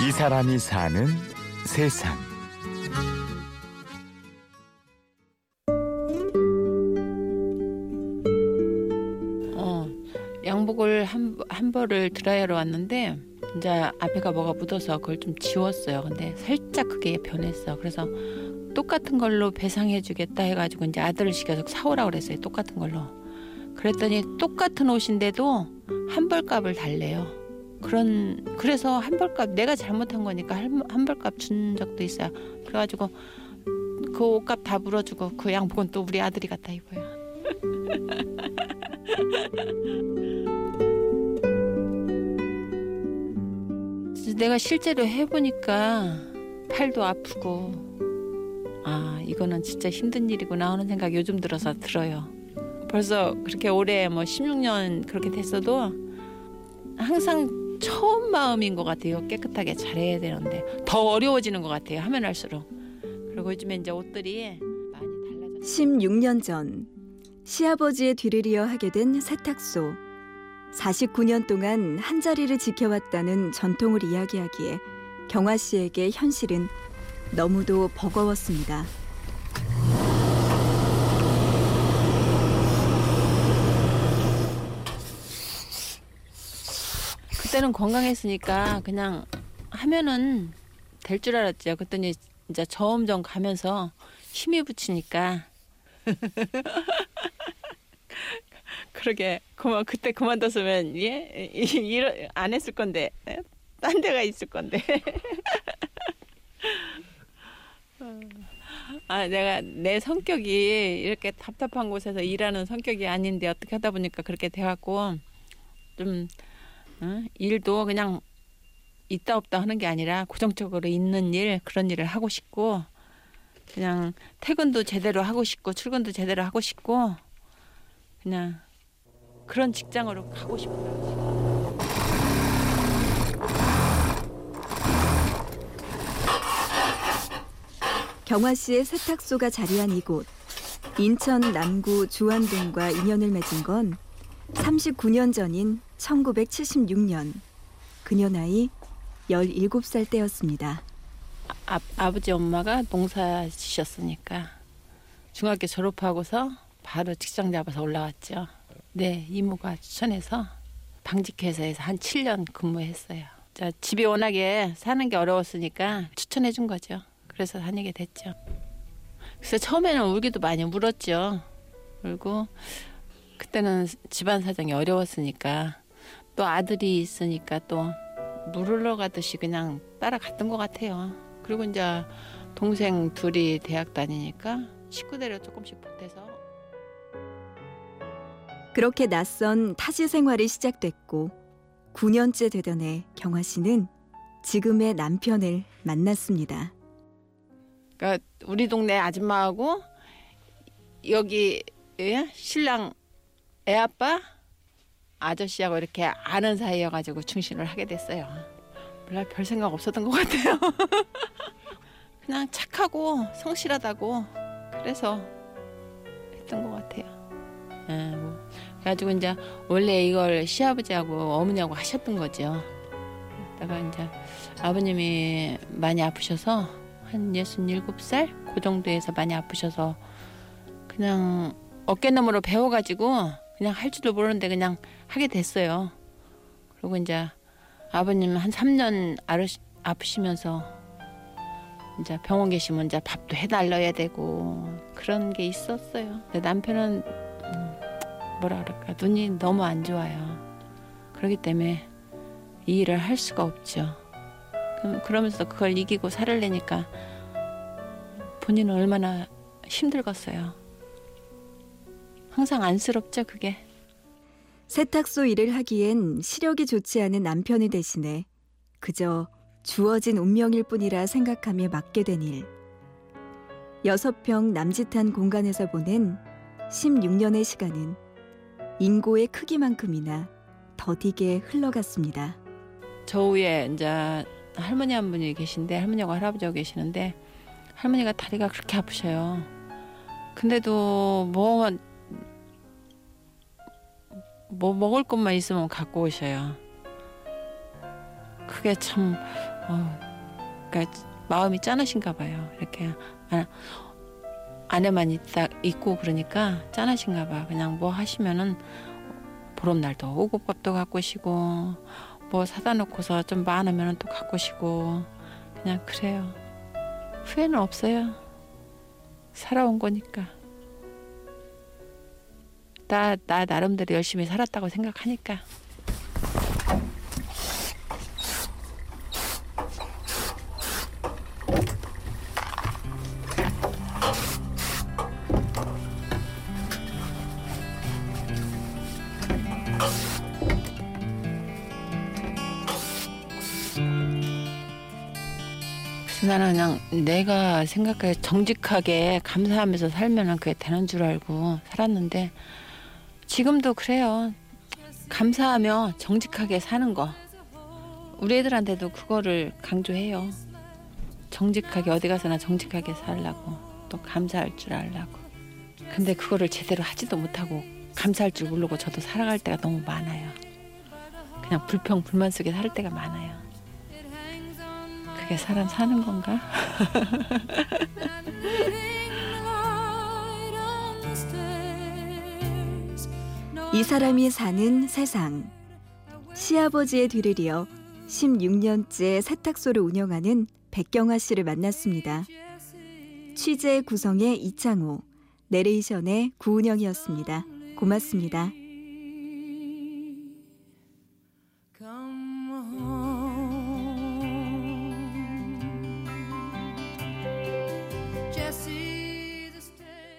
이 사람이 사는 세상. 어, 양복을 한, 한 벌을 드라이하러 왔는데 이제 앞에가 뭐가 묻어서 그걸 좀 지웠어요. 근데 살짝 그게 변했어. 그래서 똑같은 걸로 배상해 주겠다 해가지고 이제 아들을 시켜서 사오라 그랬어요. 똑같은 걸로. 그랬더니 똑같은 옷인데도 한 벌값을 달래요. 그런 그래서 한 벌값 내가 잘못한 거니까 한, 한 벌값 준 적도 있어요. 그래가지고 그 옷값 다 물어주고 그 양복은 또 우리 아들이 갖다 입어요. 내가 실제로 해보니까 팔도 아프고 아 이거는 진짜 힘든 일이구나 하는 생각 요즘 들어서 들어요. 벌써 그렇게 오래 뭐 16년 그렇게 됐어도 항상 처음 마음인 것 같아요. 깨끗하게 잘해야 되는데 더 어려워지는 것 같아요. 하면 할수록 그리고 요즘에 이제 옷들이 많이 달라졌어요. 16년 전 시아버지의 뒤를 이어 하게 된 세탁소. 49년 동안 한 자리를 지켜왔다는 전통을 이야기하기에 경화 씨에게 현실은 너무도 버거웠습니다. 그때는 건강했으니까 그냥 하면은 될 줄 알았죠. 그랬더니 이제 점점 가면서 힘이 붙이니까. 그러게. 그만 그때 그만뒀으면 예? 이러 안 했을 건데. 예? 딴 데가 있을 건데. 아 내가 내 성격이 이렇게 답답한 곳에서 일하는 성격이 아닌데 어떻게 하다 보니까 그렇게 돼갖고 좀 어? 일도 그냥 있다 없다 하는 게 아니라 고정적으로 있는 일 그런 일을 하고 싶고 그냥 퇴근도 제대로 하고 싶고 출근도 제대로 하고 싶고 그냥 그런 직장으로 가고 싶어요. 경화 씨의 세탁소가 자리한 이곳 인천 남구 주안동과 인연을 맺은 건 39년 전인 1976년 그녀 나이 17살 때였습니다. 아, 아버지 엄마가 농사 지셨으니까 중학교 졸업하고서 바로 직장 잡아서 올라왔죠. 네, 이모가 추천해서 방직회사에서 한 7년 근무했어요. 자, 집이 워낙에 사는 게 어려웠으니까 추천해 준 거죠. 그래서 다니게 됐죠. 그래서 처음에는 울기도 많이 울었죠. 울고 그때는 집안 사정이 어려웠으니까 또 아들이 있으니까 또 물으러 가듯이 그냥 따라갔던 것 같아요. 그리고 이제 동생 둘이 대학 다니니까 식구대로 조금씩 보태서 그렇게 낯선 타지 생활이 시작됐고 9년째 되던 해 경화 씨는 지금의 남편을 만났습니다. 그러니까 우리 동네 아줌마하고 여기 예? 신랑 애 아빠 아저씨하고 이렇게 아는 사이여가지고 충신을 하게 됐어요. 몰라 별 생각 없었던 것 같아요. 그냥 착하고 성실하다고 그래서 했던 것 같아요. 예, 뭐. 그래가지고 이제 원래 이걸 시아버지하고 어머니하고 하셨던 거죠. 그러다가 이제 아버님이 많이 아프셔서 한 67살 그 정도에서 많이 아프셔서 그냥 어깨너머로 배워가지고 그냥 할 줄도 모르는데 그냥 하게 됐어요. 그리고 이제 아버님 한 3년 아르시, 아프시면서 이제 병원 계시면 이제 밥도 해달라야 되고 그런 게 있었어요. 근데 남편은 음, 뭐라 그럴까 눈이 너무 안 좋아요. 그렇기 때문에 이 일을 할 수가 없죠. 그럼 그러면서 그걸 이기고 살을 내니까 본인은 얼마나 힘들겠어요. 항상 안쓰럽죠, 그게. 세탁소 일을 하기엔 시력이 좋지 않은 남편을 대신해 그저 주어진 운명일 뿐이라 생각하며 맡게 된 일. 여섯 평 남짓한 공간에서 보낸 16년의 시간은 인고의 크기만큼이나 더디게 흘러갔습니다. 저 위에 이제 할머니 한 분이 계신데 할머니하고 할아버지가 계시는데 할머니가 다리가 그렇게 아프셔요. 근데도 뭐, 뭐 먹을 것만 있으면 갖고 오셔요. 그게 참 어, 그러니까 마음이 짠하신가 봐요. 이렇게 아, 안에만 있다 있고 그러니까 짠하신가 봐. 그냥 뭐 하시면은 보름날도 오곡밥도 갖고 시고 뭐 사다 놓고서 좀 많으면 또 갖고 시고 그냥 그래요. 후회는 없어요. 살아온 거니까. 나, 나 나름대로 열심히 살았다고 생각하니까. 나는 그냥 내가 생각해 정직하게 감사하면서 살면은 그게 되는 줄 알고 살았는데 지금도 그래요. 감사하며 정직하게 사는 거. 우리 애들한테도 그거를 강조해요. 정직하게 어디 가서나 정직하게 살라고 또 감사할 줄 알라고. 근데 그거를 제대로 하지도 못하고 감사할 줄 모르고 저도 살아갈 때가 너무 많아요. 그냥 불평 불만 속에 살 때가 많아요. 그게 사람 사는 건가? 이 사람이 사는 세상. 시아버지의 뒤를 이어 16년째 세탁소를 운영하는 백경화 씨를 만났습니다. 취재 구성의 이창호, 내레이션의 구운영이었습니다. 고맙습니다.